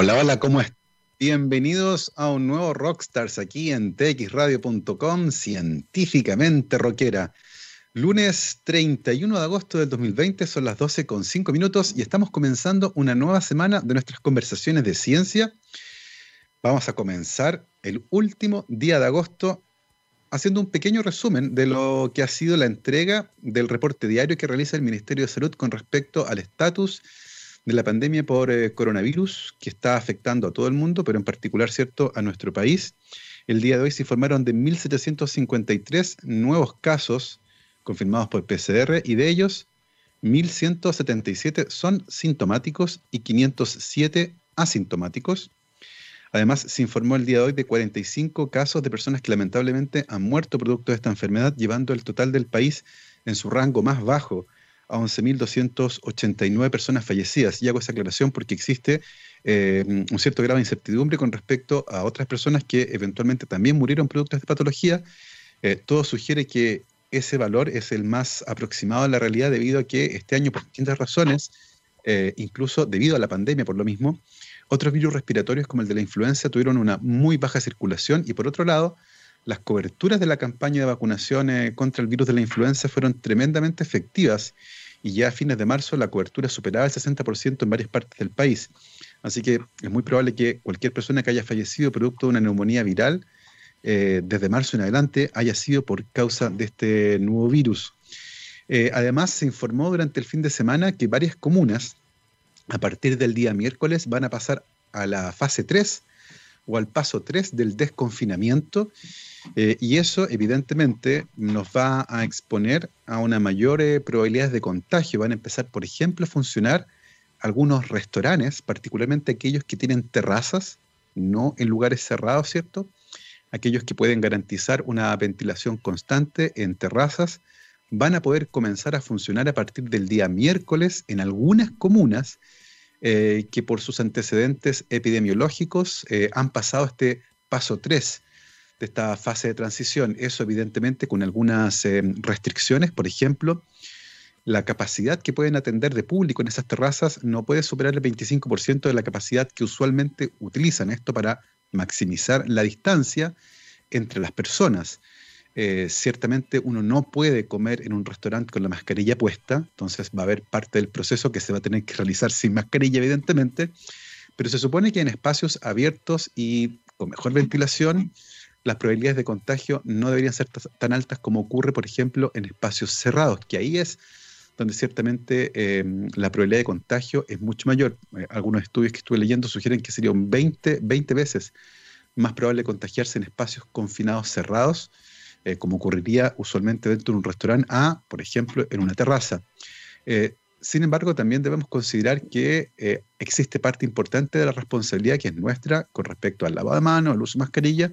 Hola, hola, ¿cómo están? Bienvenidos a un nuevo Rockstars aquí en txradio.com, científicamente rockera. Lunes 31 de agosto del 2020, son las 12 con 5 minutos y estamos comenzando una nueva semana de nuestras conversaciones de ciencia. Vamos a comenzar el último día de agosto haciendo un pequeño resumen de lo que ha sido la entrega del reporte diario que realiza el Ministerio de Salud con respecto al estatus de la pandemia por eh, coronavirus que está afectando a todo el mundo, pero en particular, ¿cierto?, a nuestro país. El día de hoy se informaron de 1.753 nuevos casos confirmados por PCR y de ellos 1.177 son sintomáticos y 507 asintomáticos. Además, se informó el día de hoy de 45 casos de personas que lamentablemente han muerto producto de esta enfermedad, llevando el total del país en su rango más bajo a 11.289 personas fallecidas. Y hago esa aclaración porque existe eh, un cierto grado de incertidumbre con respecto a otras personas que eventualmente también murieron producto de patología. Eh, todo sugiere que ese valor es el más aproximado a la realidad debido a que este año, por distintas razones, eh, incluso debido a la pandemia por lo mismo, otros virus respiratorios como el de la influenza tuvieron una muy baja circulación y por otro lado, las coberturas de la campaña de vacunación contra el virus de la influenza fueron tremendamente efectivas y ya a fines de marzo la cobertura superaba el 60% en varias partes del país. Así que es muy probable que cualquier persona que haya fallecido producto de una neumonía viral eh, desde marzo en adelante haya sido por causa de este nuevo virus. Eh, además, se informó durante el fin de semana que varias comunas, a partir del día miércoles, van a pasar a la fase 3 o al paso 3 del desconfinamiento eh, y eso evidentemente nos va a exponer a una mayor eh, probabilidad de contagio. Van a empezar, por ejemplo, a funcionar algunos restaurantes, particularmente aquellos que tienen terrazas, no en lugares cerrados, ¿cierto? Aquellos que pueden garantizar una ventilación constante en terrazas, van a poder comenzar a funcionar a partir del día miércoles en algunas comunas eh, que por sus antecedentes epidemiológicos han pasado este paso 3 de esta fase de transición. Eso evidentemente con algunas eh, restricciones, por ejemplo, la capacidad que pueden atender de público en esas terrazas no puede superar el 25% de la capacidad que usualmente utilizan. Esto para maximizar la distancia entre las personas. Eh, ciertamente uno no puede comer en un restaurante con la mascarilla puesta, entonces va a haber parte del proceso que se va a tener que realizar sin mascarilla, evidentemente, pero se supone que en espacios abiertos y con mejor ventilación, las probabilidades de contagio no deberían ser tan altas como ocurre, por ejemplo, en espacios cerrados, que ahí es donde ciertamente em, la probabilidad de contagio es mucho mayor. Eh, algunos estudios que estuve leyendo sugieren que sería 20, 20 veces más probable contagiarse en espacios confinados cerrados, eh, como ocurriría usualmente dentro de un restaurante, a, por ejemplo, en una terraza. Eh, sin embargo, también debemos considerar que existe parte importante de la responsabilidad que es nuestra con respecto al lavado de manos, al uso de mascarilla,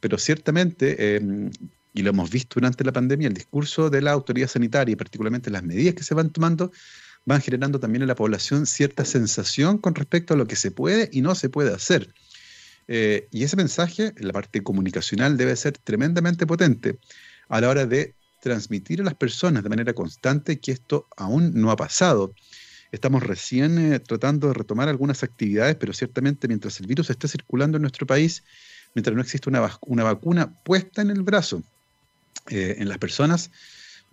pero ciertamente, em, y lo hemos visto durante la pandemia, el discurso de la autoridad sanitaria y particularmente las medidas que se van tomando van generando también en la población cierta sensación con respecto a lo que se puede y no se puede hacer. Eh, y ese mensaje, en la parte comunicacional, debe ser tremendamente potente a la hora de transmitir a las personas de manera constante que esto aún no ha pasado. Estamos recién eh, tratando de retomar algunas actividades, pero ciertamente mientras el virus esté circulando en nuestro país, mientras no existe una, una vacuna puesta en el brazo eh, en las personas,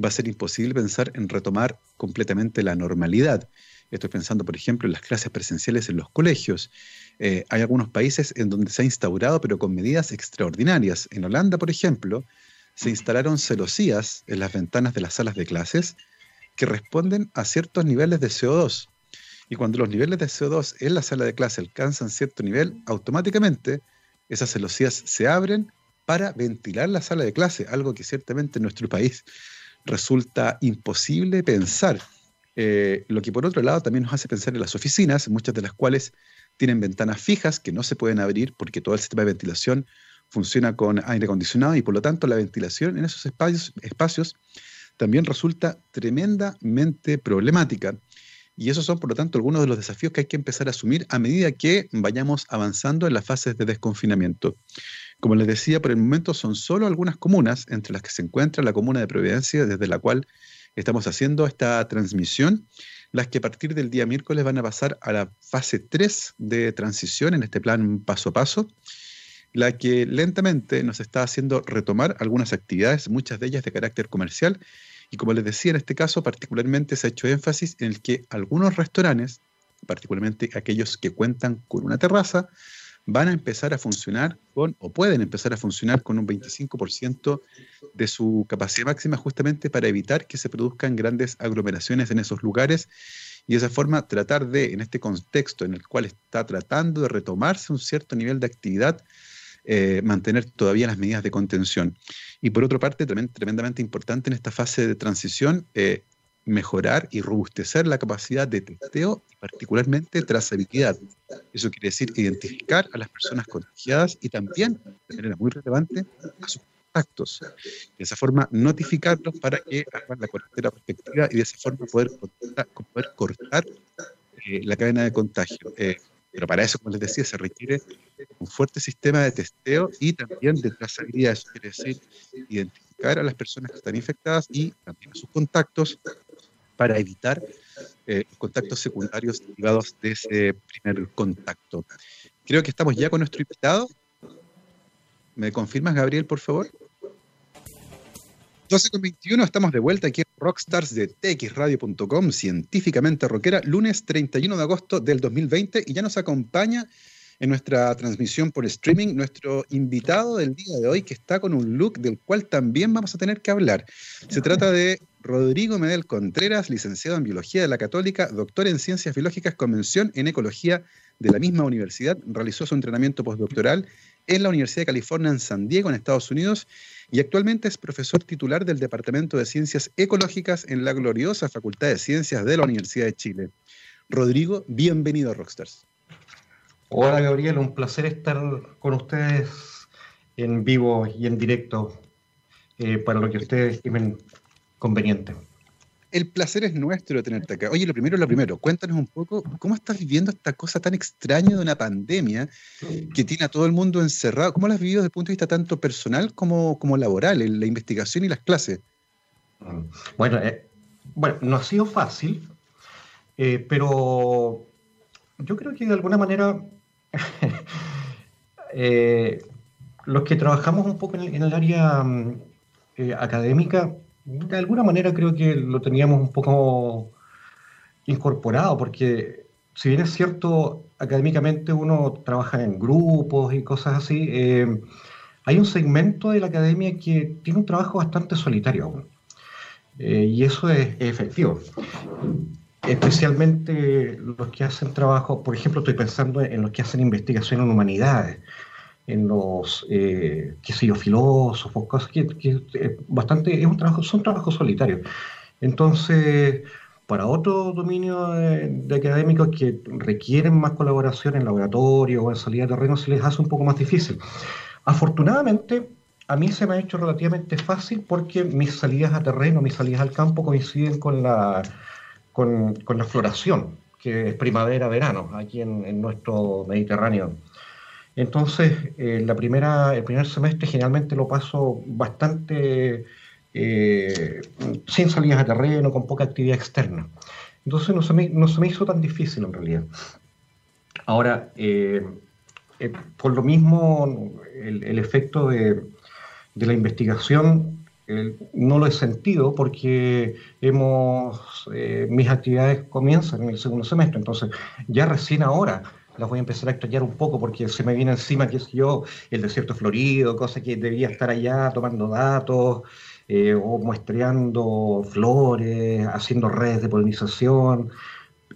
va a ser imposible pensar en retomar completamente la normalidad. Estoy pensando, por ejemplo, en las clases presenciales en los colegios. Eh, hay algunos países en donde se ha instaurado, pero con medidas extraordinarias. En Holanda, por ejemplo, se instalaron celosías en las ventanas de las salas de clases que responden a ciertos niveles de CO2. Y cuando los niveles de CO2 en la sala de clase alcanzan cierto nivel, automáticamente esas celosías se abren para ventilar la sala de clase, algo que ciertamente en nuestro país resulta imposible pensar. Eh, lo que por otro lado también nos hace pensar en las oficinas, muchas de las cuales tienen ventanas fijas que no se pueden abrir porque todo el sistema de ventilación funciona con aire acondicionado y por lo tanto la ventilación en esos espacios, también resulta tremendamente problemática. Y esos son, por lo tanto, algunos de los desafíos que hay que empezar a asumir a medida que vayamos avanzando en las fases de desconfinamiento. Como les decía, por el momento son solo algunas comunas, entre las que se encuentra la comuna de Providencia, desde la cual estamos haciendo esta transmisión, las que a partir del día miércoles van a pasar a la fase 3 de transición en este plan paso a paso, la que lentamente nos está haciendo retomar algunas actividades, muchas de ellas de carácter comercial, y como les decía, en este caso particularmente se ha hecho énfasis en el que algunos restaurantes, particularmente aquellos que cuentan con una terraza, van a empezar a funcionar con, o pueden empezar a funcionar con un 25% de su capacidad máxima justamente para evitar que se produzcan grandes aglomeraciones en esos lugares y de esa forma tratar de, en este contexto en el cual está tratando de retomarse un cierto nivel de actividad, eh, mantener todavía las medidas de contención. Y por otra parte, también tremendamente importante en esta fase de transición, eh, mejorar y robustecer la capacidad de testeo y particularmente trazabilidad. Eso quiere decir identificar a las personas contagiadas y también, de manera muy relevante, a sus contactos. De esa forma, notificarlos para que hagan la cuarentena respectiva y de esa forma poder, poder cortar eh, la cadena de contagio. Eh, pero para eso, como les decía, se requiere un fuerte sistema de testeo y también de trazabilidad. Eso quiere decir identificar a las personas que están infectadas y también a sus contactos para evitar eh, contactos secundarios derivados de ese primer contacto. Creo que estamos ya con nuestro invitado. ¿Me confirmas, Gabriel, por favor? 12 con 21, estamos de vuelta aquí en Rockstars de txradio.com, científicamente rockera, lunes 31 de agosto del 2020 y ya nos acompaña en nuestra transmisión por streaming nuestro invitado del día de hoy que está con un look del cual también vamos a tener que hablar. Se trata de Rodrigo Medel Contreras, licenciado en Biología de la Católica, doctor en Ciencias Biológicas con mención en Ecología de la misma universidad. Realizó su entrenamiento postdoctoral en la Universidad de California en San Diego, en Estados Unidos, y actualmente es profesor titular del Departamento de Ciencias Ecológicas en la gloriosa Facultad de Ciencias de la Universidad de Chile. Rodrigo, bienvenido a Rockstars. Hola Gabriel, un placer estar con ustedes en vivo y en directo eh, para lo que ustedes estimen conveniente. El placer es nuestro tenerte acá. Oye, lo primero, lo primero, cuéntanos un poco cómo estás viviendo esta cosa tan extraña de una pandemia que tiene a todo el mundo encerrado. ¿Cómo lo has vivido desde el punto de vista tanto personal como, como laboral, en la investigación y las clases? Bueno, eh, bueno no ha sido fácil, eh, pero yo creo que de alguna manera Eh, los que trabajamos un poco en el, área mm, académica, de alguna manera creo que lo teníamos un poco incorporado, porque si bien es cierto, académicamente uno trabaja en grupos y cosas así, eh, hay un segmento de la academia que tiene un trabajo bastante solitario y eso es efectivo. Especialmente los que hacen trabajo, por ejemplo, estoy pensando en los que hacen investigación en humanidades, en los, eh, qué sé yo, filósofos, cosas que, eh, bastante, es un trabajo, son trabajos solitarios. Entonces, para otro dominio de, académicos que requieren más colaboración en laboratorio o en salida de terreno, se les hace un poco más difícil. Afortunadamente, a mí se me ha hecho relativamente fácil porque mis salidas a terreno, mis salidas al campo coinciden con la con, la floración, que es primavera-verano, aquí en, nuestro Mediterráneo. Entonces, eh, la primera, el primer semestre generalmente lo paso bastante eh, sin salidas a terreno, con poca actividad externa. Entonces no se me, no se me hizo tan difícil en realidad. Ahora, eh, por lo mismo, el, el efecto de, de, la investigación no lo he sentido porque hemos, mis actividades comienzan en el segundo semestre, entonces ya recién ahora las voy a empezar a extrañar un poco porque se me viene encima, que es yo, el desierto florido, cosa que debía estar allá tomando datos eh, o muestreando flores, haciendo redes de polinización.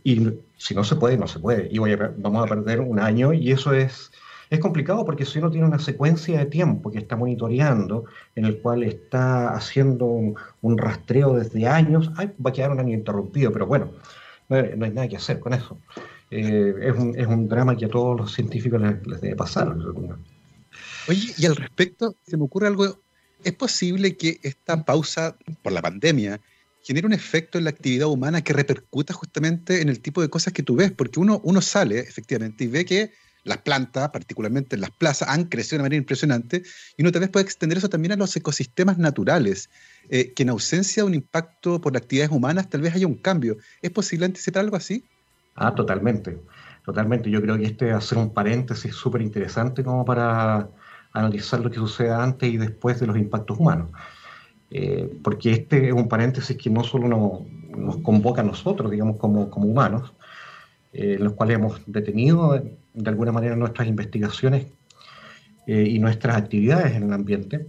Y si no se puede, no se puede. Y vamos a perder un año y eso es es complicado porque si uno tiene una secuencia de tiempo que está monitoreando, en el cual está haciendo un, rastreo desde años, va a quedar un año interrumpido, pero bueno, no, hay nada que hacer con eso. Eh, es, un, drama que a todos los científicos les, debe pasar. Oye, y al respecto, se me ocurre algo, ¿es posible que esta pausa por la pandemia genere un efecto en la actividad humana que repercuta justamente en el tipo de cosas que tú ves? Porque uno, uno sale, efectivamente, y ve que las plantas, particularmente en las plazas, han crecido de una manera impresionante y uno tal vez puede extender eso también a los ecosistemas naturales, eh, que en ausencia de un impacto por las actividades humanas tal vez haya un cambio. ¿Es posible anticipar algo así? Ah, totalmente, totalmente. Yo creo que este va a ser un paréntesis súper interesante como para analizar lo que sucede antes y después de los impactos humanos. Eh, porque este es un paréntesis que no solo nos, convoca a nosotros, digamos, como, como humanos, eh, los cuales hemos detenido de alguna manera nuestras investigaciones eh, y nuestras actividades en el ambiente,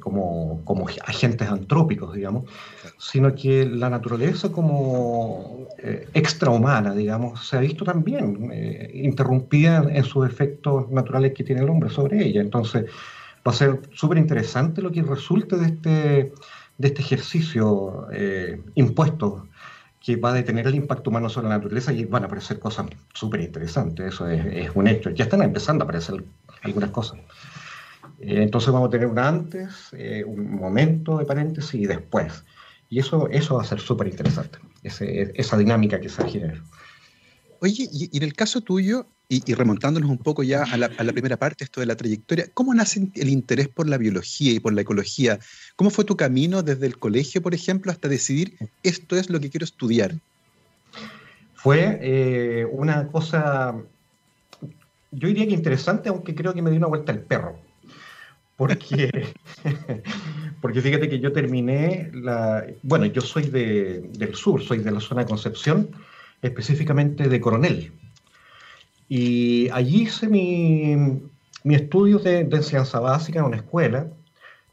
como, como, agentes antrópicos, digamos, sino que la naturaleza como extrahumana, digamos, se ha visto también interrumpida en sus efectos naturales que tiene el hombre sobre ella. Entonces, va a ser súper interesante lo que resulte de este, de este ejercicio eh, impuesto que va a detener el impacto humano sobre la naturaleza y van a aparecer cosas súper interesantes, eso es, un hecho. Ya están empezando a aparecer algunas cosas. Eh, entonces vamos a tener un antes, eh, un momento de paréntesis y después. Y eso, eso va a ser súper interesante, esa dinámica que se va a generar. Oye, y, en el caso tuyo, y, remontándonos un poco ya a la, primera parte, esto de la trayectoria, ¿cómo nace el interés por la biología y por la ecología? ¿Cómo fue tu camino desde el colegio, por ejemplo, hasta decidir esto es lo que quiero estudiar? Fue eh, una cosa, yo diría que interesante, aunque creo que me dio una vuelta el perro. Porque, porque fíjate que yo terminé la. Bueno, yo soy del sur, soy de la zona de Concepción específicamente de coronel. Y allí hice mi, mi estudio de, enseñanza básica en una escuela,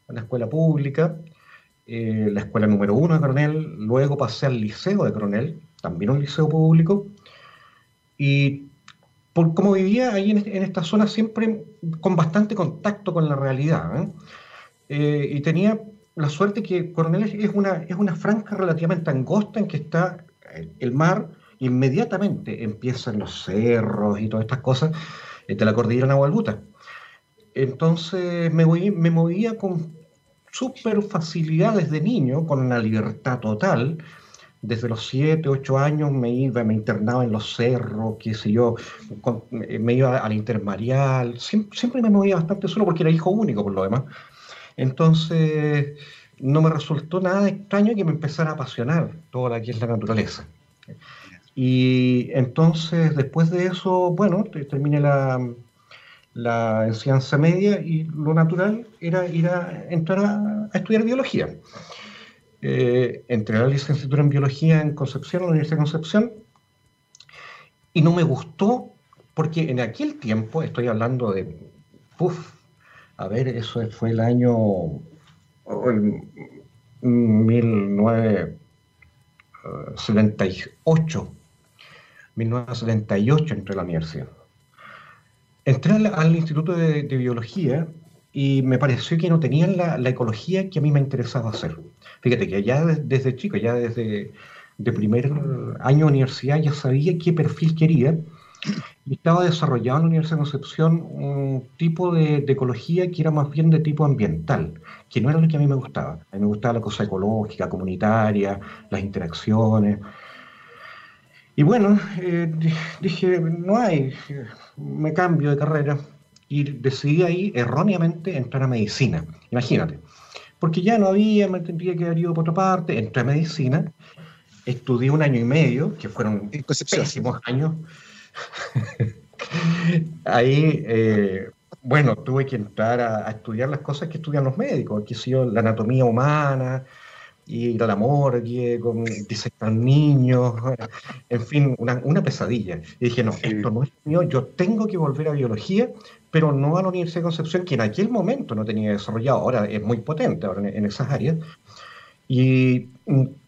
una escuela pública, eh, la escuela número uno de coronel, luego pasé al liceo de coronel, también un liceo público, y como vivía ahí en, esta zona siempre con bastante contacto con la realidad, ¿eh? Eh, y tenía la suerte que Coronel es una, es una franja relativamente angosta en que está el mar inmediatamente empiezan los cerros y todas estas cosas eh, de la cordillera Nahualbuta. Entonces me, me movía con súper facilidad desde niño, con una libertad total. Desde los 7, 8 años me iba, me internaba en los cerros, qué sé yo, me iba al intermarial, siempre, siempre me movía bastante solo porque era hijo único por lo demás. Entonces no me resultó nada extraño que me empezara a apasionar toda la que es la naturaleza. Y entonces, después de eso, bueno, terminé la, la enseñanza media y lo natural era ir a entrar a, estudiar biología. Eh, entré a la licenciatura en biología en Concepción, en la Universidad de Concepción, y no me gustó porque en aquel tiempo, estoy hablando de, uf, a ver, eso fue el año 1978 1978 entré a la universidad. Entré al, Instituto de, Biología y me pareció que no tenían la, ecología que a mí me interesaba hacer. Fíjate que ya desde chico, ya desde de primer año de universidad, ya sabía qué perfil quería y estaba desarrollando en la Universidad de Concepción un tipo de, de, ecología que era más bien de tipo ambiental, que no era lo que a mí me gustaba. A mí me gustaba la cosa ecológica, comunitaria, las interacciones. Y bueno, eh, dije, no hay, me cambio de carrera y decidí ahí erróneamente entrar a medicina. Imagínate, porque ya no había, me tendría que haber ido por otra parte, entré a medicina, estudié un año y medio, que fueron pésimos años. ahí, eh, bueno, tuve que entrar a, estudiar las cosas que estudian los médicos, que sido la anatomía humana, ir a la morgue, con, disectar niños, en fin, una, pesadilla. Y dije, no, esto no es mío, yo tengo que volver a biología, pero no a la Universidad de Concepción, que en aquel momento no tenía desarrollado, ahora es muy potente ahora en, esas áreas. Y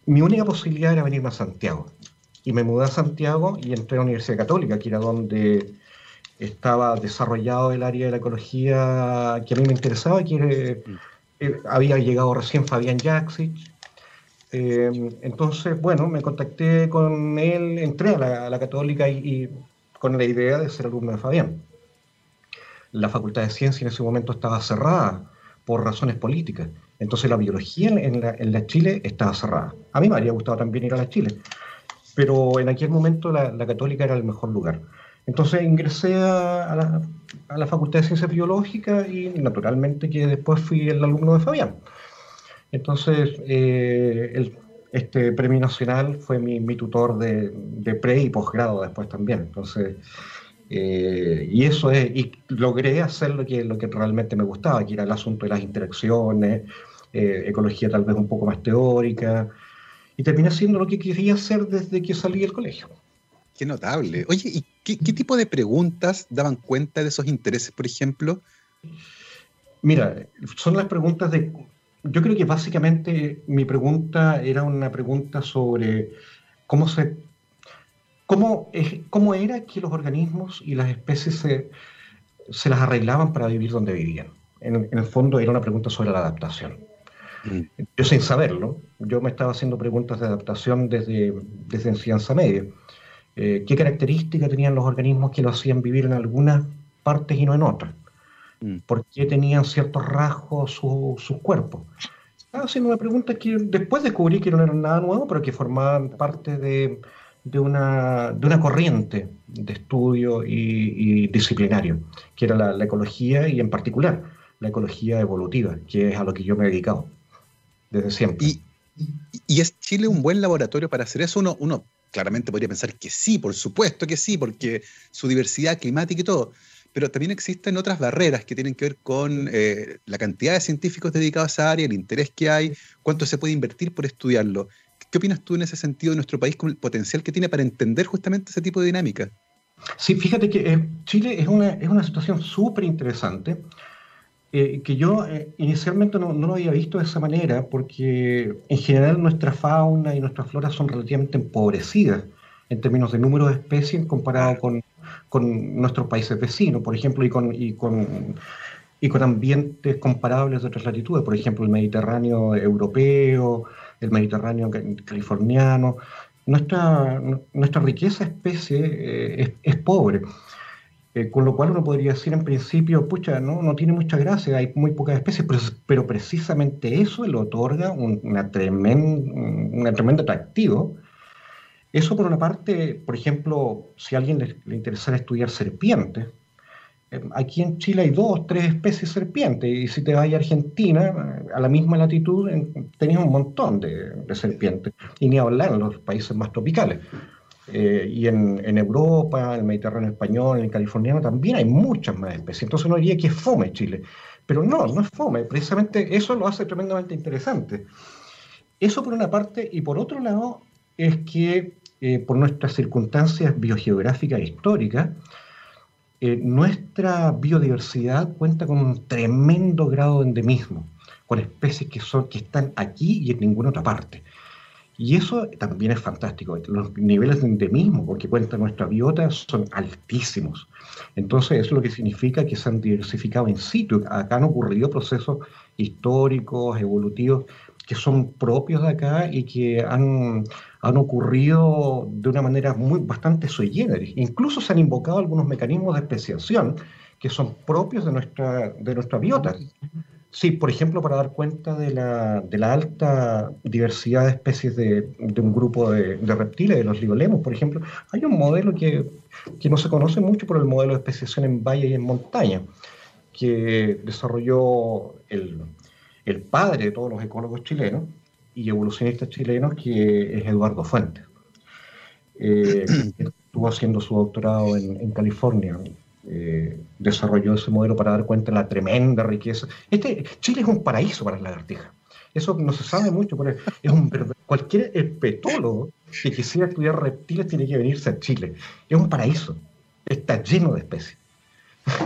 mi única posibilidad era venirme a Santiago. Y me mudé a Santiago y entré a la Universidad Católica, que era donde estaba desarrollado el área de la ecología que a mí me interesaba, que eh, había llegado recién Fabián Jaksic, eh, entonces, bueno, me contacté con él, entré a la, católica y, con la idea de ser alumno de Fabián. La Facultad de Ciencia en ese momento estaba cerrada por razones políticas. Entonces la biología en la, Chile estaba cerrada. A mí me habría gustado también ir a la Chile, pero en aquel momento la, católica era el mejor lugar. Entonces ingresé a, la, Facultad de Ciencias Biológicas y naturalmente que después fui el alumno de Fabián. Entonces, eh, este premio nacional fue mi, tutor de, pre y posgrado después también. Entonces, eh, y eso es, y logré hacer lo que, lo que realmente me gustaba, que era el asunto de las interacciones, eh, ecología tal vez un poco más teórica, y terminé haciendo lo que quería hacer desde que salí del colegio. Qué notable. Oye, ¿y qué, tipo de preguntas daban cuenta de esos intereses, por ejemplo? Mira, son las preguntas de... Yo creo que básicamente mi pregunta era una pregunta sobre cómo se... cómo, cómo era que los organismos y las especies se, se las arreglaban para vivir donde vivían. En, en, el fondo era una pregunta sobre la adaptación. Mm. Yo sin saberlo, yo me estaba haciendo preguntas de adaptación desde, desde enseñanza media. Eh, qué características tenían los organismos que lo hacían vivir en algunas partes y no en otras, mm. por qué tenían ciertos rasgos sus cuerpos. Estaba haciendo una pregunta que después descubrí que no eran nada nuevo, pero que formaban parte de, de, una, de una, corriente de estudio y, disciplinario, que era la, ecología y en particular la ecología evolutiva, que es a lo que yo me he dedicado desde siempre. ¿Y, y es Chile un buen laboratorio para hacer eso? Uno, uno claramente podría pensar que sí, por supuesto que sí, porque su diversidad climática y todo, pero también existen otras barreras que tienen que ver con eh, la cantidad de científicos dedicados a esa área, el interés que hay, cuánto se puede invertir por estudiarlo. ¿Qué opinas tú en ese sentido de nuestro país con el potencial que tiene para entender justamente ese tipo de dinámica? Sí, fíjate que eh, Chile es una, es una situación súper interesante eh, que yo eh, inicialmente no, lo había visto de esa manera, porque en general nuestra fauna y nuestra flora son relativamente empobrecidas en términos de número de especies comparado con, con nuestros países vecinos, por ejemplo, y con, y con, y con ambientes comparables de otras latitudes, por ejemplo, el Mediterráneo europeo, el Mediterráneo californiano. Nuestra, nuestra riqueza especie eh, es, pobre. Eh, con lo cual uno podría decir en principio, pucha, no, no tiene mucha gracia, hay muy pocas especies, pero, precisamente eso le otorga un, una tremend, tremendo atractivo. Eso por una parte, por ejemplo, si a alguien le, le interesara estudiar serpientes, aquí en Chile hay dos, tres especies serpientes, y si te vas a Argentina, eh, a la misma latitud, tenías un montón de, de serpientes, y ni hablar en los países más tropicales. Eh, y en, en, Europa, en el Mediterráneo español, en el californiano también hay muchas más especies. Entonces uno diría que es fome Chile. Pero no, no es fome. Precisamente eso lo hace tremendamente interesante. Eso por una parte. Y por otro lado, es que eh, por nuestras circunstancias biogeográficas e históricas, eh, nuestra biodiversidad cuenta con un tremendo grado de endemismo, con especies que, son, que están aquí y en ninguna otra parte. Y eso también es fantástico. Los niveles de endemismo, porque cuenta nuestra biota, son altísimos. Entonces, eso es lo que significa que se han diversificado en sitio. Acá han ocurrido procesos históricos, evolutivos, que son propios de acá y que han, han ocurrido de una manera muy bastante sui generis. Incluso se han invocado algunos mecanismos de especiación que son propios de nuestra, de nuestra biota. Sí, por ejemplo, para dar cuenta de la, de la alta diversidad de especies de, de un grupo de, de, reptiles, de los ligolemos, por ejemplo, hay un modelo que, que, no se conoce mucho por el modelo de especiación en valle y en montaña, que desarrolló el, el padre de todos los ecólogos chilenos y evolucionistas chilenos, que es Eduardo Fuentes. Eh, estuvo haciendo su doctorado en, en California eh, desarrolló ese modelo para dar cuenta de la tremenda riqueza. Este, Chile es un paraíso para la lagartijas. Eso no se sabe mucho, pero es un, cualquier herpetólogo que quisiera estudiar reptiles tiene que venirse a Chile. Es un paraíso. Está lleno de especies.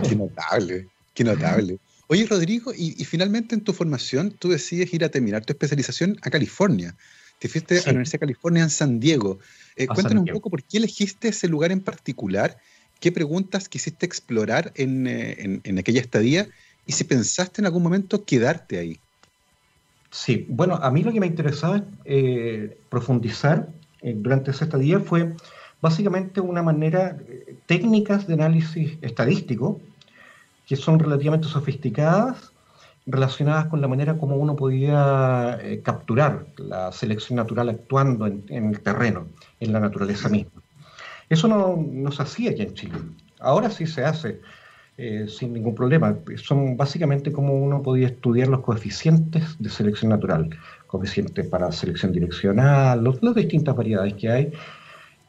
Qué notable, qué notable. Oye, Rodrigo, y, finalmente en tu formación tú decides ir a terminar tu especialización a California. Te fuiste a la Universidad de California en San Diego. Eh, cuéntanos un poco por qué elegiste ese lugar en particular qué preguntas quisiste explorar eh, en, aquella estadía y si pensaste en algún momento quedarte ahí. Sí, bueno, a mí lo que me interesaba eh, profundizar eh, durante esa estadía fue básicamente una manera, técnicas de análisis estadístico que son relativamente sofisticadas, relacionadas con la manera como uno podía capturar la selección natural actuando en el terreno, en la naturaleza misma. Eso no, se hacía aquí en Chile. Ahora sí se hace eh, sin ningún problema. Son básicamente como uno podía estudiar los coeficientes de selección natural, coeficientes para selección direccional, las distintas variedades que hay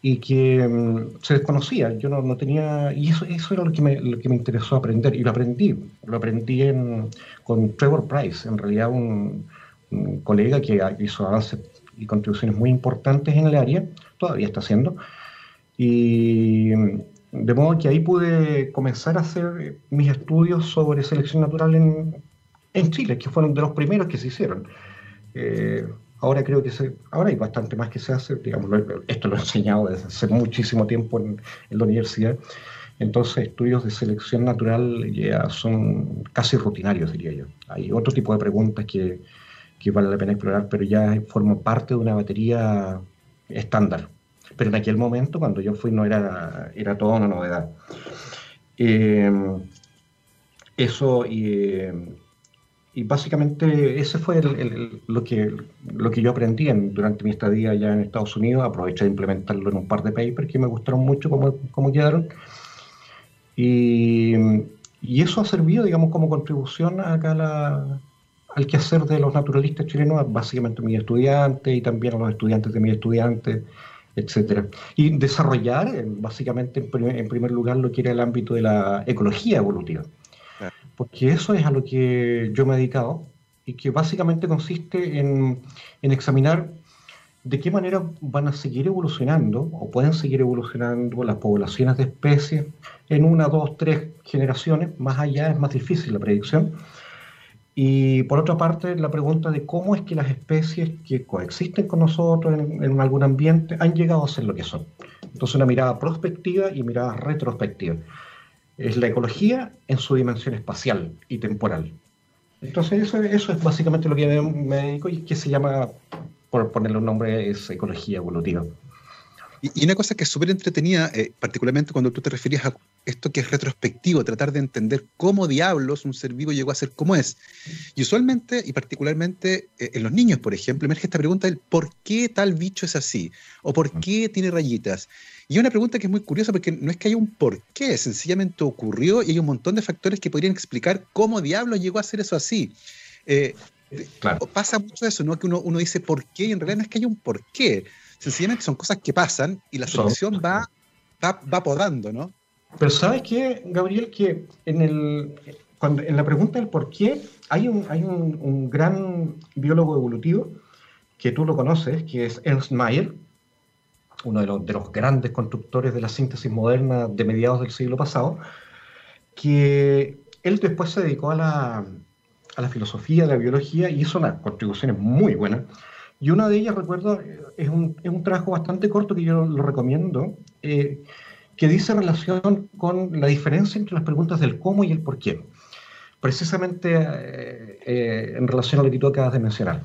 y que mm, se desconocía. Yo no, tenía, y eso, eso era lo que, me, que me interesó aprender, y lo aprendí. Lo aprendí con Trevor Price, en realidad un, colega que hizo avances y contribuciones muy importantes en el área, todavía está haciendo, y de modo que ahí pude comenzar a hacer mis estudios sobre selección natural en, en Chile, que fueron de los primeros que se hicieron. Eh, Ahora creo que se, ahora hay bastante más que se hace, digamos, esto lo he enseñado desde hace muchísimo tiempo en, la universidad. Entonces, estudios de selección natural ya son casi rutinarios, diría yo. Hay otro tipo de preguntas que, que vale la pena explorar, pero ya forman parte de una batería estándar. Pero en aquel momento, cuando yo fui, no era, era toda una novedad. Eh, eso, y, y básicamente ese fue lo, que, lo que yo aprendí durante mi estadía allá en Estados Unidos. Aproveché de implementarlo en un par de papers que me gustaron mucho cómo, cómo quedaron. Y, y, eso ha servido, digamos, como contribución acá la, al quehacer de los naturalistas chilenos, básicamente mis estudiantes y también a los estudiantes de mis estudiantes, etcétera. Y desarrollar, básicamente, en primer lugar, lo que era el ámbito de la ecología evolutiva porque eso es a lo que yo me he dedicado y que básicamente consiste en, examinar de qué manera van a seguir evolucionando o pueden seguir evolucionando las poblaciones de especies en una, dos, tres generaciones. Más allá es más difícil la predicción. Y por otra parte, la pregunta de cómo es que las especies que coexisten con nosotros en, en algún ambiente han llegado a ser lo que son. Entonces, una mirada prospectiva y mirada retrospectiva es la ecología en su dimensión espacial y temporal. Entonces eso, eso es básicamente lo que me, dedico y que se llama, por ponerle un nombre, es ecología evolutiva. Y, una cosa que es súper entretenida, eh, particularmente cuando tú te referías a esto que es retrospectivo, tratar de entender cómo diablos un ser vivo llegó a ser como es. Y usualmente, y particularmente eh, en los niños, por ejemplo, emerge esta pregunta del por qué tal bicho es así, o por qué tiene rayitas. Y es una pregunta que es muy curiosa porque no es que haya un por qué, sencillamente ocurrió y hay un montón de factores que podrían explicar cómo diablos llegó a ser eso así. Eh, pasa mucho eso, ¿no? Que uno, uno dice por qué y en realidad no es que haya un por qué sencillamente son cosas que pasan y la selección va, va, podando, ¿no? Pero ¿sabes qué, Gabriel? Que en, el, cuando, en la pregunta del por qué hay, un, hay un, gran biólogo evolutivo que tú lo conoces, que es Ernst Mayr, uno de los, de los grandes constructores de la síntesis moderna de mediados del siglo pasado, que él después se dedicó a la, a la filosofía, a la biología y hizo unas contribuciones muy buenas y una de ellas, recuerdo, es un, es un trabajo bastante corto que yo lo recomiendo, eh, que dice relación con la diferencia entre las preguntas del cómo y el por qué, precisamente eh, eh, en relación a lo que tú acabas de mencionar.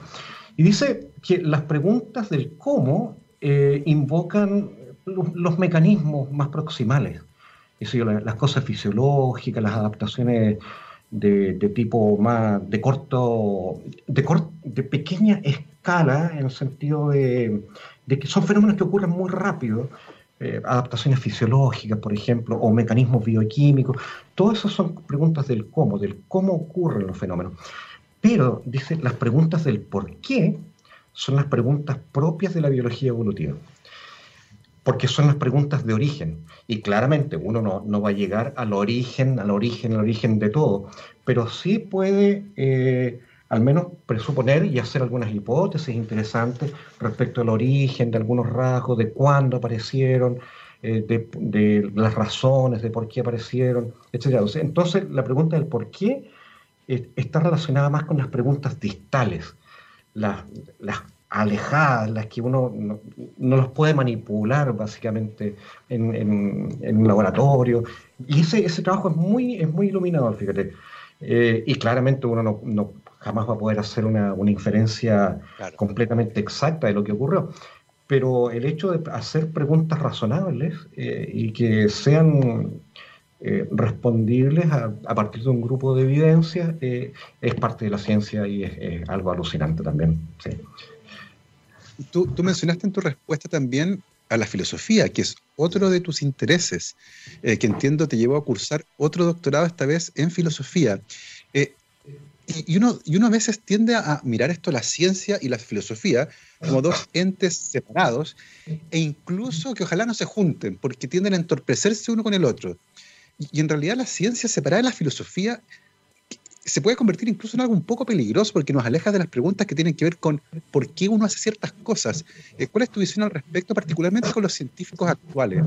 Y dice que las preguntas del cómo invocan los, mecanismos más proximales, eso las cosas fisiológicas, las adaptaciones de, tipo más de corto, de, de pequeña escala, en el sentido de, que son fenómenos que ocurren muy rápido, eh, adaptaciones fisiológicas, por ejemplo, o mecanismos bioquímicos, todas esas son preguntas del cómo, del cómo ocurren los fenómenos. Pero, dice, las preguntas del por qué son las preguntas propias de la biología evolutiva porque son las preguntas de origen. Y claramente uno no, va a llegar al origen, al origen, al origen de todo, pero sí puede eh, al menos presuponer y hacer algunas hipótesis interesantes respecto al origen de algunos rasgos, de cuándo aparecieron, eh, de, las razones de por qué aparecieron, etc. Entonces, la pregunta del por qué eh, está relacionada más con las preguntas distales, las, las alejadas, las que uno no, los puede manipular básicamente en, un laboratorio. Y ese, ese trabajo es muy, es muy iluminador, fíjate. Eh, y claramente uno no, jamás va a poder hacer una, inferencia completamente exacta de lo que ocurrió. Pero el hecho de hacer preguntas razonables eh, y que sean eh, respondibles a, partir de un grupo de evidencias es parte de la ciencia y es, algo alucinante también. Tú, mencionaste en tu respuesta también a la filosofía, que es otro de tus intereses, eh, que entiendo te llevó a cursar otro doctorado, esta vez en filosofía. Eh, y, uno, y uno a veces tiende a mirar esto, la ciencia y la filosofía, como dos entes separados, e incluso que ojalá no se junten, porque tienden a entorpecerse uno con el otro. Y, en realidad la ciencia separada de la filosofía se puede convertir incluso en algo un poco peligroso porque nos aleja de las preguntas que tienen que ver con por qué uno hace ciertas cosas. Eh, ¿Cuál es tu visión al respecto, particularmente con los científicos actuales?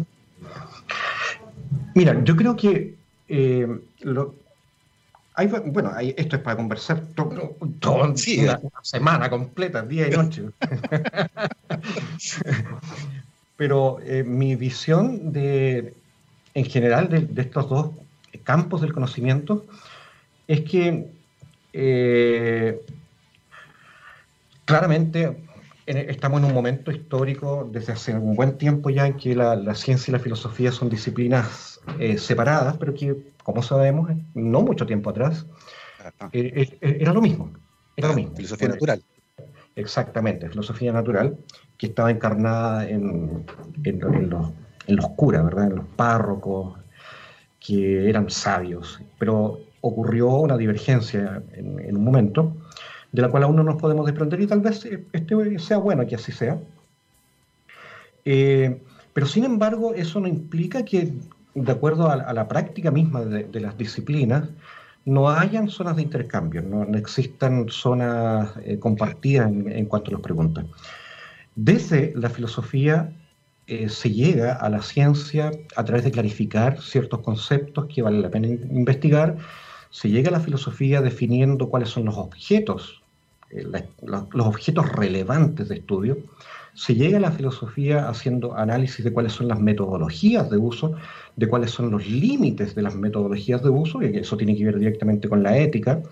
Mira, yo creo que eh, bueno, esto es para conversar todo, una, semana completa, día y noche. Pero eh, mi visión de, en general de, de, estos dos campos del conocimiento es que eh, claramente estamos en un momento histórico desde hace un buen tiempo ya en que la, ciencia y la filosofía son disciplinas eh, separadas, pero que, como sabemos, no mucho tiempo atrás, eh, era lo mismo. Era lo mismo. Filosofía natural. Exactamente, filosofía natural, que estaba encarnada en, en, los, en los curas, ¿verdad? En los párrocos, que eran sabios, pero ocurrió una divergencia en, un momento, de la cual aún no nos podemos desprender y tal vez este sea bueno que así sea. Eh, pero sin embargo, eso no implica que, de acuerdo a, la práctica misma de, las disciplinas, no hayan zonas de intercambio, no, existan zonas eh, compartidas en, cuanto a las preguntas. Desde la filosofía eh, se llega a la ciencia a través de clarificar ciertos conceptos que vale la pena investigar se llega a la filosofía definiendo cuáles son los objetos, eh, los objetos relevantes de estudio, se llega a la filosofía haciendo análisis de cuáles son las metodologías de uso, de cuáles son los límites de las metodologías de uso, y eso tiene que ver directamente con la ética.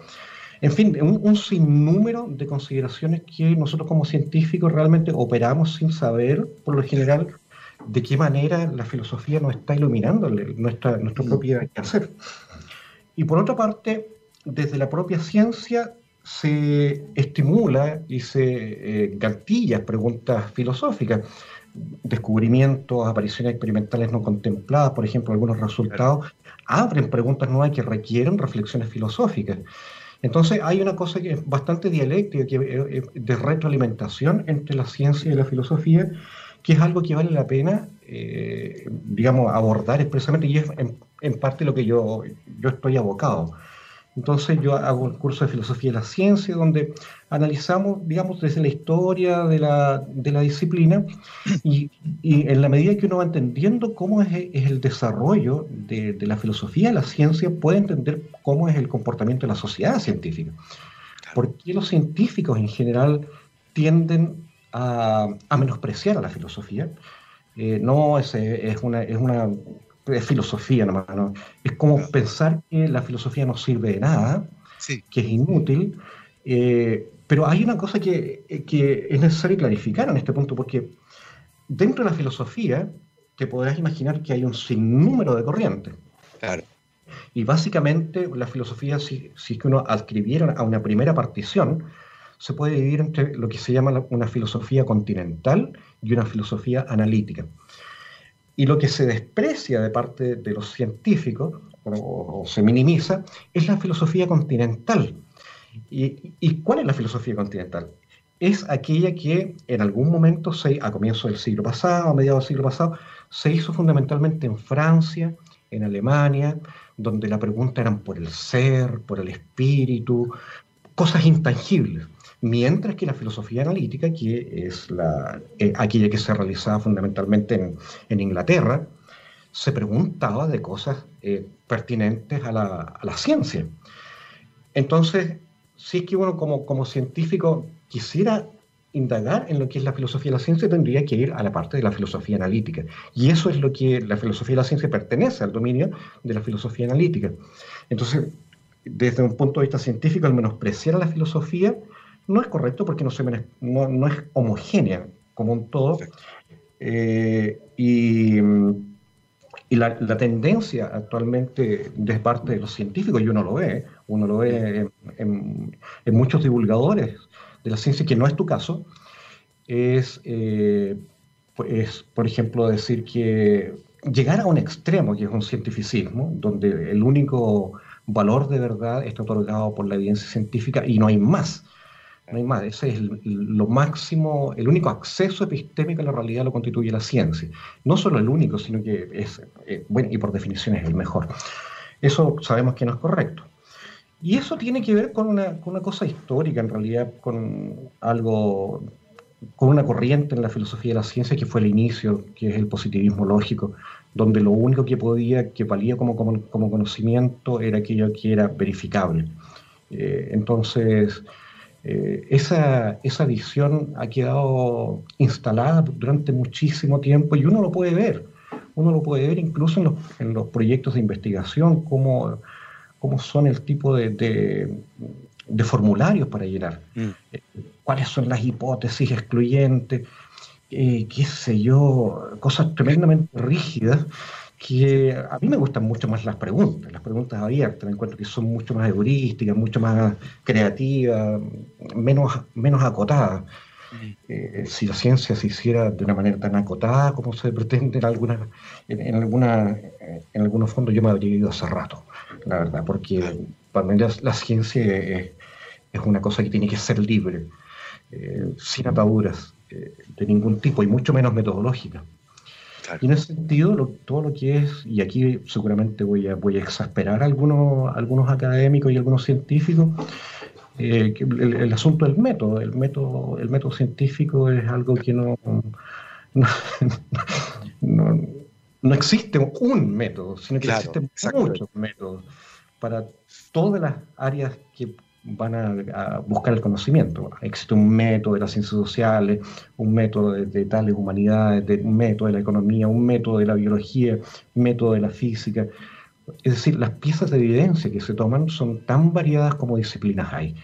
En fin, un, un, sinnúmero de consideraciones que nosotros como científicos realmente operamos sin saber, por lo general, de qué manera la filosofía nos está iluminando nuestra, nuestra propia hacer. Y por otra parte, desde la propia ciencia se estimula y se eh, preguntas filosóficas, descubrimientos, apariciones experimentales no contempladas, por ejemplo, algunos resultados, abren preguntas nuevas que requieren reflexiones filosóficas. Entonces hay una cosa que es bastante dialéctica, que, eh, de retroalimentación entre la ciencia y la filosofía, que es algo que vale la pena, eh, digamos, abordar expresamente y es en parte lo que yo, yo estoy abocado. Entonces yo hago un curso de filosofía de la ciencia donde analizamos, digamos, desde la historia de la, de la disciplina y, y, en la medida que uno va entendiendo cómo es, es el desarrollo de, de, la filosofía de la ciencia, puede entender cómo es el comportamiento de la sociedad científica. ¿Por qué los científicos en general tienden a, a menospreciar a la filosofía? Eh, no, es, es, una, es una es filosofía nomás, ¿no? Es como pensar que la filosofía no sirve de nada, que es inútil, eh, pero hay una cosa que, que, es necesario clarificar en este punto, porque dentro de la filosofía te podrás imaginar que hay un sinnúmero de corrientes. Claro. Y básicamente la filosofía, si, si es que uno adquiriera a una primera partición, se puede dividir entre lo que se llama una filosofía continental y una filosofía analítica. Y lo que se desprecia de parte de los científicos, o, se minimiza, es la filosofía continental. ¿Y, cuál es la filosofía continental? Es aquella que en algún momento, se, a comienzos del siglo pasado, a mediados del siglo pasado, se hizo fundamentalmente en Francia, en Alemania, donde la pregunta eran por el ser, por el espíritu, cosas intangibles. Mientras que la filosofía analítica, que es la, eh, aquella que se realizaba fundamentalmente en, Inglaterra, se preguntaba de cosas eh, pertinentes a la, ciencia. Entonces, si es que uno como, como científico quisiera indagar en lo que es la filosofía de la ciencia, tendría que ir a la parte de la filosofía analítica. Y eso es lo que la filosofía de la ciencia pertenece al dominio de la filosofía analítica. Entonces, desde un punto de vista científico, al menospreciar a la filosofía, no es correcto porque no, se, no, no es homogénea como un todo. Eh, y, y la, la, tendencia actualmente de parte de los científicos, y uno lo ve, uno lo ve en, en, muchos divulgadores de la ciencia, que no es tu caso, es eh, es, por ejemplo, decir que llegar a un extremo, que es un cientificismo, donde el único valor de verdad está otorgado por la evidencia científica y no hay más. No hay más. Ese es lo máximo, el único acceso epistémico a la realidad lo constituye la ciencia. No solo el único, sino que es, eh, bueno, y por definición es el mejor. Eso sabemos que no es correcto. Y eso tiene que ver con una, con una cosa histórica, en realidad, con algo, con una corriente en la filosofía de la ciencia que fue el inicio, que es el positivismo lógico, donde lo único que podía, que valía como, como, como conocimiento era aquello que era verificable. Eh, entonces, eh, esa, esa visión ha quedado instalada durante muchísimo tiempo y uno lo puede ver. Uno lo puede ver incluso en los, en los proyectos de investigación, cómo, cómo son el tipo de, de, formularios para llenar, mm. eh, cuáles son las hipótesis excluyentes, eh, qué sé yo, cosas tremendamente rígidas que a mí me gustan mucho más las preguntas, las preguntas abiertas, me encuentro que son mucho más heurísticas, mucho más creativas, menos, menos acotadas. Mm. Eh, si la ciencia se hiciera de una manera tan acotada como se pretende en, algunas, en, alguna, en algunos fondos, yo me habría ido hace rato, la verdad, porque para mí la, ciencia es, una cosa que tiene que ser libre, eh, sin ataduras eh, de ningún tipo y mucho menos metodológica. Y en ese sentido, todo lo que es, y aquí seguramente voy a, voy a exasperar a algunos, algunos académicos y algunos científicos, eh, el, asunto del método. El, método. el método científico es algo que no, no, existe un método, sino que existen muchos métodos para todas las áreas que van a, buscar el conocimiento. Existe un método de las ciencias sociales, un método de, tales humanidades, un método de la economía, un método de la biología, un método de la física. Es decir, las piezas de evidencia que se toman son tan variadas como disciplinas hay.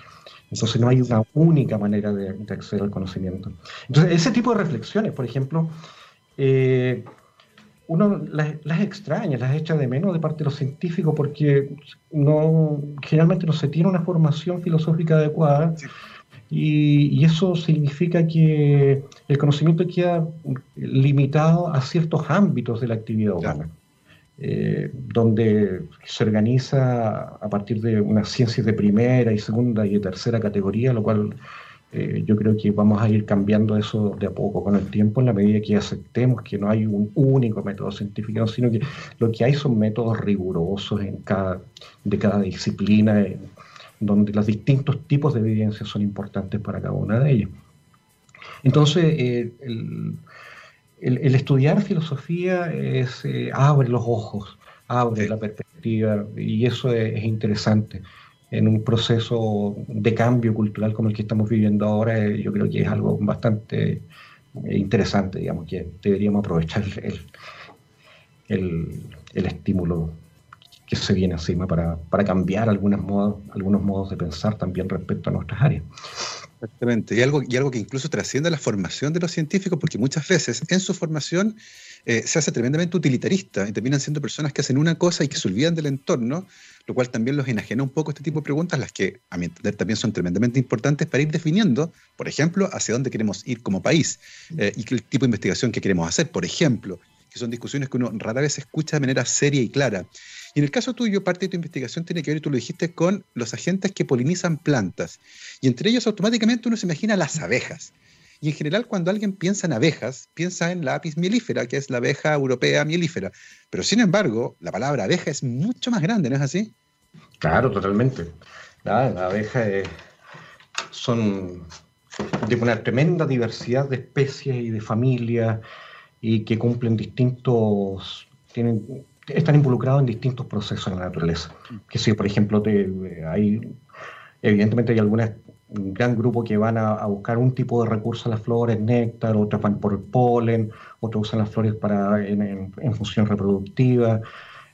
Entonces no hay una única manera de, acceder al conocimiento. Entonces, ese tipo de reflexiones, por ejemplo, eh, uno las, extraña, las echa de menos de parte de los científicos porque no, generalmente no se tiene una formación filosófica adecuada. Y, eso significa que el conocimiento queda limitado a ciertos ámbitos de la actividad humana, eh, donde se organiza a partir de unas ciencias de primera y segunda y tercera categoría, lo cual eh, yo creo que vamos a ir cambiando eso de a poco con el tiempo en la medida que aceptemos que no hay un único método científico, sino que lo que hay son métodos rigurosos en cada, de cada disciplina, donde los distintos tipos de evidencia son importantes para cada una de ellas. Entonces, eh, el, estudiar filosofía es, eh, abre los ojos, abre la perspectiva, y eso es interesante en un proceso de cambio cultural como el que estamos viviendo ahora, eh, yo creo que es algo bastante eh, interesante, digamos, que deberíamos aprovechar el, el, el estímulo que se viene encima para, para cambiar algunos modos, algunos modos de pensar también respecto a nuestras áreas. Exactamente, y algo, y algo que incluso trasciende la formación de los científicos, porque muchas veces en su formación eh, se hace tremendamente utilitarista y terminan siendo personas que hacen una cosa y que se olvidan del entorno, lo cual también los enajena un poco este tipo de preguntas, las que a mi entender también son tremendamente importantes para ir definiendo, por ejemplo, hacia dónde queremos ir como país eh, y qué tipo de investigación que queremos hacer, por ejemplo, que son discusiones que uno rara vez escucha de manera seria y clara. Y en el caso tuyo, parte de tu investigación tiene que ver, y tú lo dijiste, con los agentes que polinizan plantas. Y entre ellos automáticamente uno se imagina las abejas. Y en general, cuando alguien piensa en abejas, piensa en la apis mielífera, que es la abeja europea mielífera. Pero sin embargo, la palabra abeja es mucho más grande, ¿no es así? Claro, totalmente. La, la abeja son de una tremenda diversidad de especies y de familias y que cumplen distintos, tienen, están involucrados en distintos procesos en la naturaleza. Que si, por ejemplo, te, hay, evidentemente hay algunas un gran grupo que van a, buscar un tipo de recurso a las flores, néctar, otros van por el polen, otros usan las flores para, en, función reproductiva.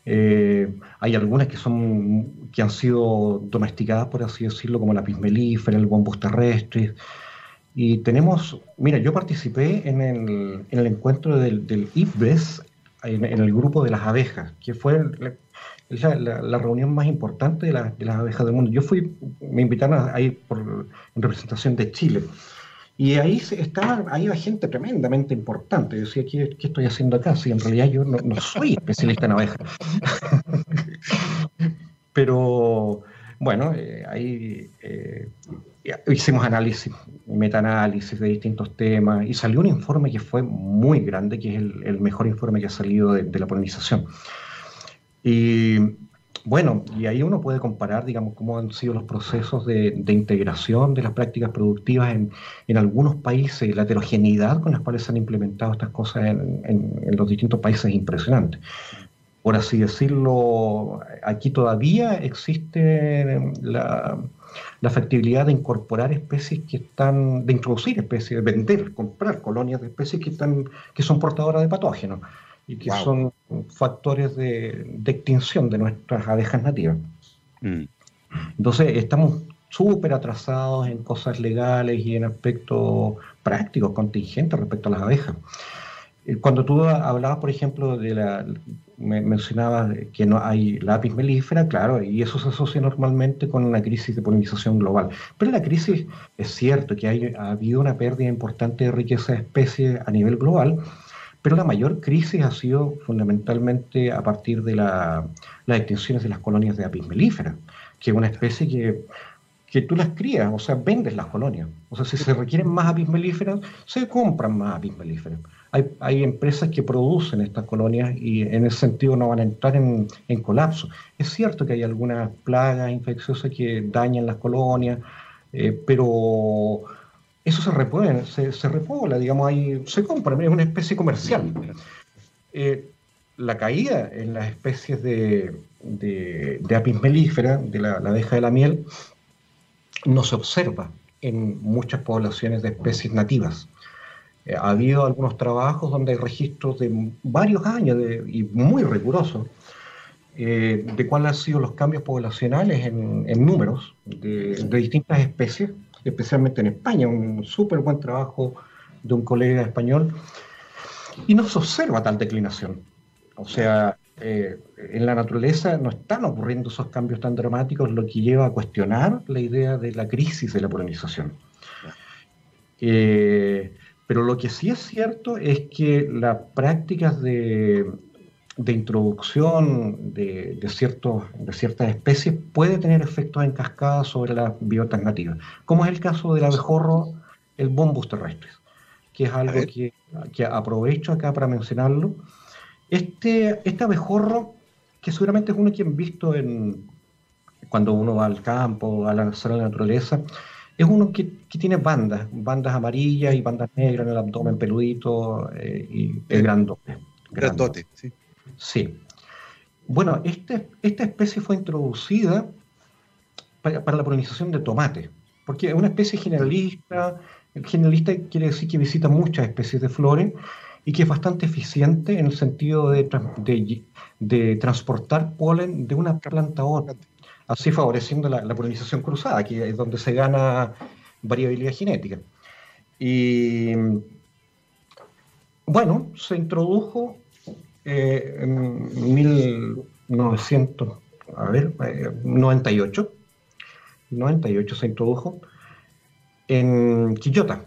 Eh, hay algunas que, son, que han sido domesticadas, por así decirlo, como la pismelífera, el bombus terrestre. Y tenemos, mira, yo participé en el, en el encuentro del, del IPBES, en, el grupo de las abejas, que fue la, reunión más importante de, las abejas del mundo. Yo fui, me invitaron a ir por, en representación de Chile. Y ahí estaba, ahí iba gente tremendamente importante. Decía, ¿qué, ¿qué, estoy haciendo acá? Si en realidad yo no, no soy especialista en abejas. Pero bueno, eh, ahí eh, hicimos análisis, metaanálisis de distintos temas y salió un informe que fue muy grande, que es el, mejor informe que ha salido de, la polinización. Y bueno, y ahí uno puede comparar, digamos, cómo han sido los procesos de, de integración de las prácticas productivas en, en, algunos países, la heterogeneidad con las cuales se han implementado estas cosas en, en los distintos países es impresionante por así decirlo, aquí todavía existe la, la, factibilidad de incorporar especies que están, de introducir especies, de vender, comprar colonias de especies que, están, que son portadoras de patógenos y que wow. son factores de, de, extinción de nuestras abejas nativas. Mm. Entonces, estamos súper atrasados en cosas legales y en aspectos prácticos, contingentes respecto a las abejas. Eh, cuando tú hablabas, por ejemplo, de la, me mencionabas que no hay lápiz melífera, claro, y eso se asocia normalmente con una crisis de polinización global. Pero la crisis es cierto que hay, ha habido una pérdida importante de riqueza de especies a nivel global, pero la mayor crisis ha sido fundamentalmente a partir de la, las extinciones de las colonias de apis melífera, que es una especie que, que tú las crías, o sea, vendes las colonias. O sea, si se requieren más apis melíferas, se compran más apis melíferas hay, hay, empresas que producen estas colonias y en ese sentido no van a entrar en, en colapso. Es cierto que hay algunas plagas infecciosas que dañan las colonias, eh, pero eso se repone, se, se repobla, digamos, ahí se compra, es una especie comercial. Eh, la caída en las especies de, de, de apis melífera, de la, la abeja de la miel, no se observa en muchas poblaciones de especies nativas. Eh, ha habido algunos trabajos donde hay registros de varios años de, y muy rigurosos eh, de cuáles han sido los cambios poblacionales en, en números de, de, distintas especies, especialmente en España, un súper buen trabajo de un colega español, y no se observa tal declinación. O sea, eh, en la naturaleza no están ocurriendo esos cambios tan dramáticos, lo que lleva a cuestionar la idea de la crisis de la polinización. Eh, pero lo que sí es cierto es que las prácticas de, de introducción de, de, ciertos, de ciertas especies puede tener efectos en cascada sobre las biotas nativas, como es el caso del abejorro, el bombus terrestres, que es algo que, que, aprovecho acá para mencionarlo. Este, este abejorro, que seguramente es uno que han visto en, cuando uno va al campo, a la zona de la naturaleza, es uno que, que, tiene bandas, bandas amarillas y bandas negras en el abdomen peludito eh, y el grandote. Grandote, sí. Sí. Bueno, este, esta especie fue introducida para, para, la polinización de tomate, porque es una especie generalista. El generalista quiere decir que visita muchas especies de flores y que es bastante eficiente en el sentido de, de, de transportar polen de una planta a otra así favoreciendo la, la, polinización cruzada, que es donde se gana variabilidad genética. Y bueno, se introdujo eh, en 1998, eh, 98 se introdujo en Quillota,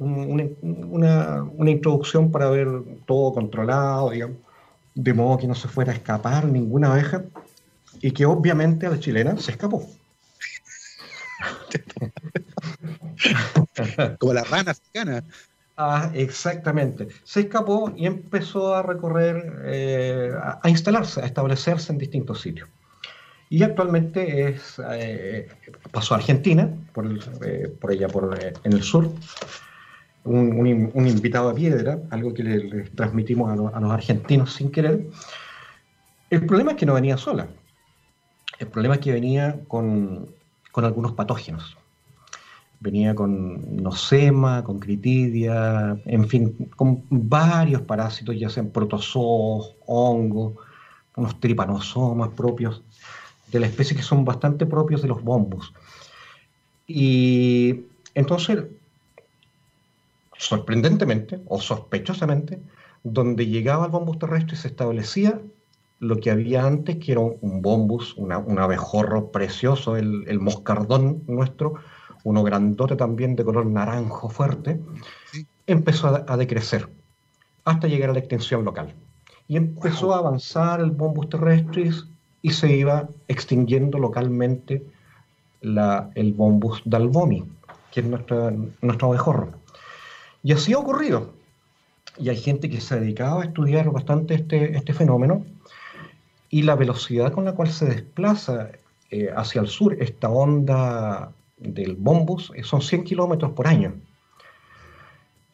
una, una, una, introducción para ver todo controlado, digamos, de modo que no se fuera a escapar ninguna abeja y que obviamente a la chilena se escapó. Como la rana africana. Ah, exactamente. Se escapó y empezó a recorrer, eh, a, instalarse, a establecerse en distintos sitios. Y actualmente es, eh, pasó a Argentina, por, el, eh, por allá por, eh, en el sur, un, invitado a piedra, algo que le, transmitimos a los argentinos sin querer. El problema es que no venía sola. El problema es que venía con, con algunos patógenos. Venía con nosema, con critidia, en fin, con varios parásitos, ya sean protozoos, hongos, unos tripanosomas propios de la especie que son bastante propios de los bombos. Y entonces, sorprendentemente o sospechosamente, donde llegaba el bombus terrestre se establecía lo que había antes, que era un bombus, una, un abejorro precioso, el, el, moscardón nuestro, uno grandote también de color naranjo fuerte, empezó a, decrecer hasta llegar a la extensión local. Y empezó a avanzar el bombus terrestris y se iba extinguiendo localmente la, el bombus dalbomi, que es nuestro, nuestro abejorro. Y así ha ocurrido. Y hay gente que se ha dedicado a estudiar bastante este, este fenómeno y la velocidad con la cual se desplaza eh, hacia el sur esta onda del bombus eh, son 100 kilómetros por año.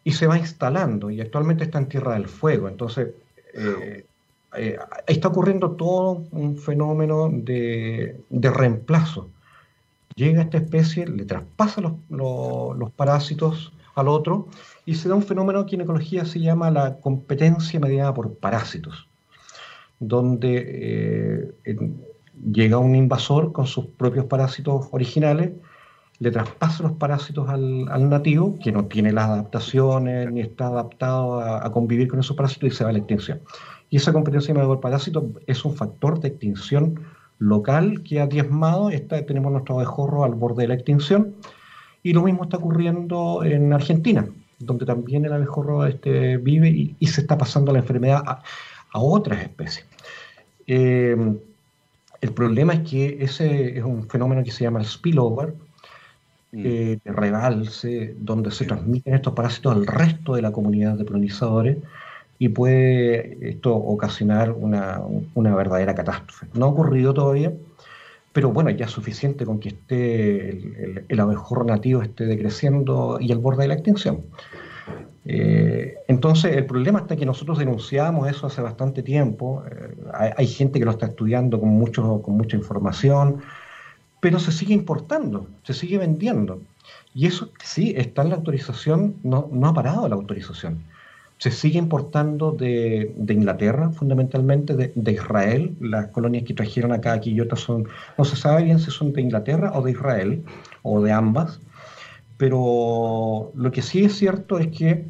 Y se va instalando y actualmente está en Tierra del Fuego. Entonces, eh, está ocurriendo todo un fenómeno de, de, reemplazo. Llega esta especie, le traspasa los, los parásitos al otro y se da un fenómeno que en ecología se llama la competencia mediada por parásitos donde eh, llega un invasor con sus propios parásitos originales, le traspasa los parásitos al, nativo, que no tiene las adaptaciones ni está adaptado a, convivir con esos parásitos y se va a la extinción. Y esa competencia de parásito es un factor de extinción local que ha diezmado, está, tenemos nuestro abejorro al borde de la extinción, y lo mismo está ocurriendo en Argentina, donde también el abejorro este, vive y, y se está pasando la enfermedad a, a otras especies. Eh, el problema es que ese es un fenómeno que se llama el spillover, mm. eh, de rebalse, donde se transmiten estos parásitos al resto de la comunidad de polinizadores y puede esto ocasionar una, verdadera catástrofe. No ha ocurrido todavía, pero bueno, ya es suficiente con que esté el, el abejorro nativo esté decreciendo y al borde de la extinción. Eh, entonces, el problema está que nosotros denunciamos eso hace bastante tiempo. Eh, hay, gente que lo está estudiando con, mucho, con mucha información, pero se sigue importando, se sigue vendiendo. Y eso sí, está en la autorización, no, no ha parado la autorización. Se sigue importando de, de Inglaterra, fundamentalmente, de, de, Israel. Las colonias que trajeron acá a Quillota son, no se sabe bien si son de Inglaterra o de Israel, o de ambas. Pero lo que sí es cierto es que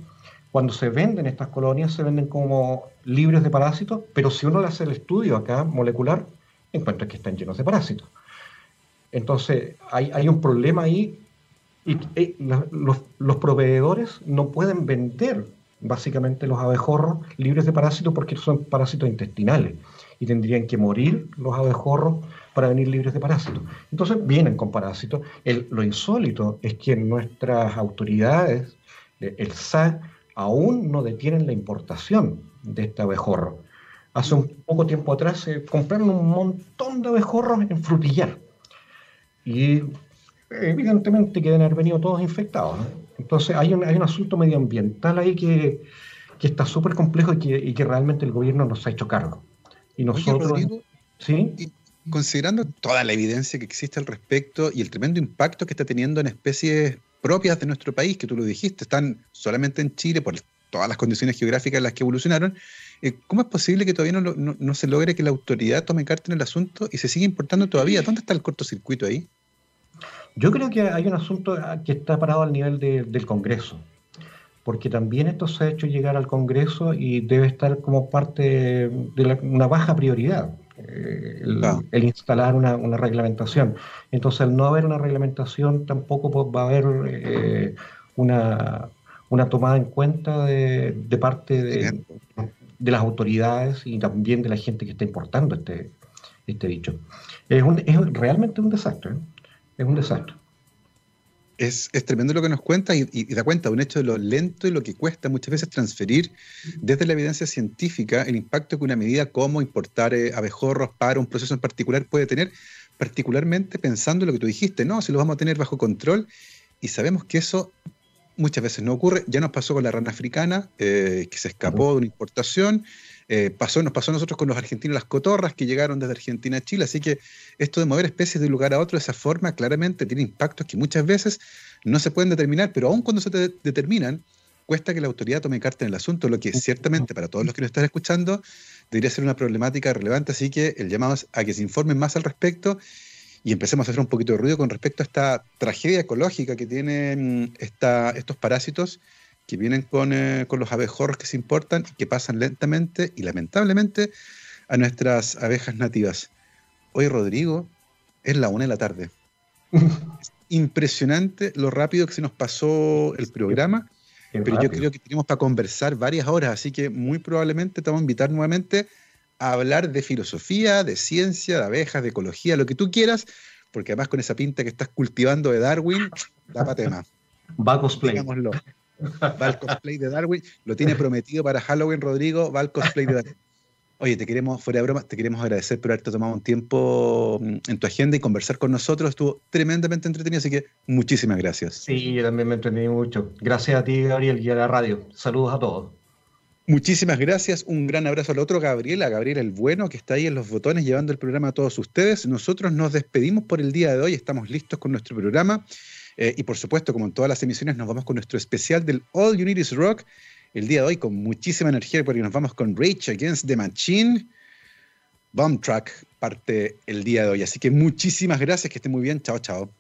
cuando se venden estas colonias, se venden como libres de parásitos, pero si uno le hace el estudio acá molecular, encuentra que están llenos de parásitos. Entonces, hay, un problema ahí y, los, proveedores no pueden vender básicamente los abejorros libres de parásitos porque son parásitos intestinales y tendrían que morir los abejorros para venir libres de parásitos. Entonces vienen con parásitos. lo insólito es que nuestras autoridades, el SAC, aún no detienen la importación de este abejorro. Hace un poco tiempo atrás se compraron un montón de abejorros en frutillar. Y evidentemente que deben haber venido todos infectados. Entonces hay un, hay un asunto medioambiental ahí que, está súper complejo y que, realmente el gobierno nos ha hecho cargo. Y nosotros... ¿sí? considerando toda la evidencia que existe al respecto y el tremendo impacto que está teniendo en especies propias de nuestro país, que tú lo dijiste, están solamente en Chile por todas las condiciones geográficas en las que evolucionaron. Eh, ¿Cómo es posible que todavía no, se logre que la autoridad tome carta en el asunto y se sigue importando todavía? ¿Dónde está el cortocircuito ahí? Yo creo que hay un asunto que está parado al nivel del Congreso, porque también esto se ha hecho llegar al Congreso y debe estar como parte de una baja prioridad. Eh, el, instalar una, reglamentación. Entonces, al no haber una reglamentación, tampoco va a haber eh, una, una, tomada en cuenta de, parte de, las autoridades y también de la gente que está importando este, este dicho. Es, es realmente un desastre, ¿eh? Es un desastre. Es, tremendo lo que nos cuenta y, da cuenta de un hecho de lo lento y lo que cuesta muchas veces transferir desde la evidencia científica el impacto que una medida como importar eh, abejorros para un proceso en particular puede tener, particularmente pensando en lo que tú dijiste, no, si lo vamos a tener bajo control y sabemos que eso muchas veces no ocurre. Ya nos pasó con la rana africana, eh, que se escapó de una importación eh, pasó, nos pasó a nosotros con los argentinos las cotorras que llegaron desde Argentina a Chile, así que esto de mover especies de un lugar a otro de esa forma claramente tiene impactos que muchas veces no se pueden determinar, pero aun cuando se determinan, cuesta que la autoridad tome carta en el asunto, lo que ciertamente para todos los que nos están escuchando debería ser una problemática relevante, así que el llamado es a que se informen más al respecto y empecemos a hacer un poquito de ruido con respecto a esta tragedia ecológica que tienen esta, estos parásitos que vienen con, eh, con, los abejorros que se importan y que pasan lentamente y lamentablemente a nuestras abejas nativas. Hoy, Rodrigo, es la una de la tarde. impresionante lo rápido que se nos pasó el programa, pero yo creo que tenemos para conversar varias horas, así que muy probablemente te vamos a invitar nuevamente a hablar de filosofía, de ciencia, de abejas, de ecología, lo que tú quieras, porque además con esa pinta que estás cultivando de Darwin, da para tema. Va cosplay. Va el cosplay de Darwin, lo tiene prometido para Halloween, Rodrigo, va el cosplay de Darwin. Oye, te queremos, fuera de broma, te queremos agradecer por haberte tomado un tiempo mm, en tu agenda y conversar con nosotros. Estuvo tremendamente entretenido, así que muchísimas gracias. Sí, yo también me entretení mucho. Gracias a ti, Gabriel, y a la radio. Saludos a todos. Muchísimas gracias. Un gran abrazo al otro Gabriel, a Gabriel el bueno, que está ahí en los botones llevando el programa a todos ustedes. Nosotros nos despedimos por el día de hoy. Estamos listos con nuestro programa. Eh, y por supuesto, como en todas las emisiones, nos vamos con nuestro especial del All You Need Is Rock el día de hoy con muchísima energía porque nos vamos con Rage Against the Machine. Bomb Track parte el día de hoy. Así que muchísimas gracias, que estén muy bien. Chao, chao.